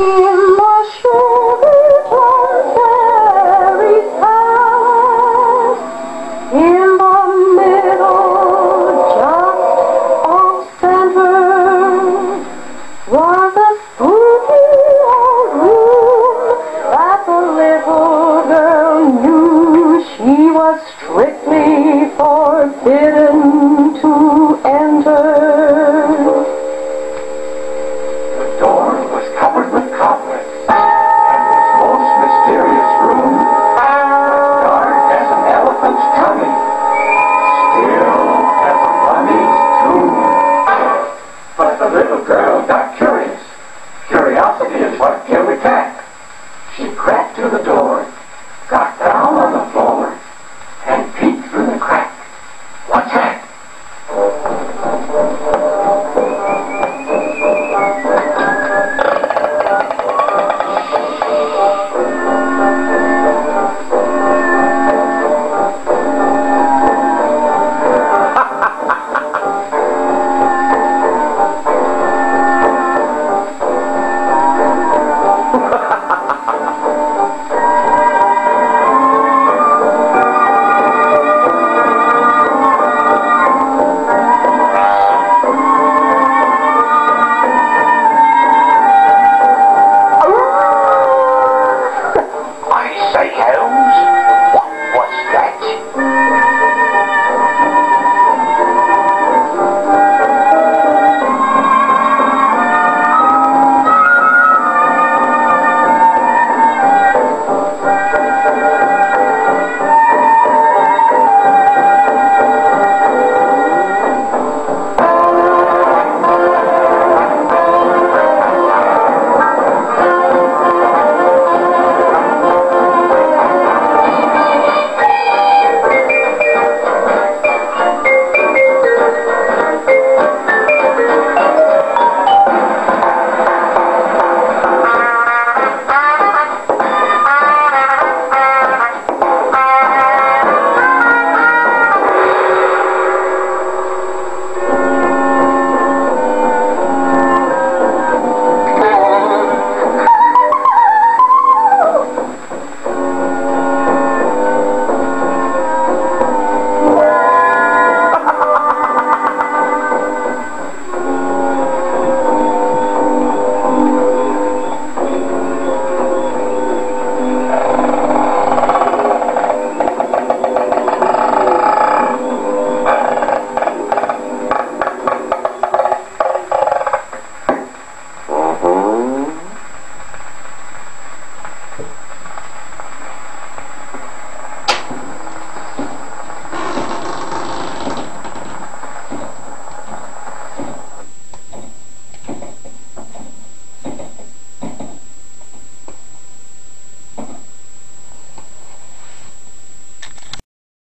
Ooh.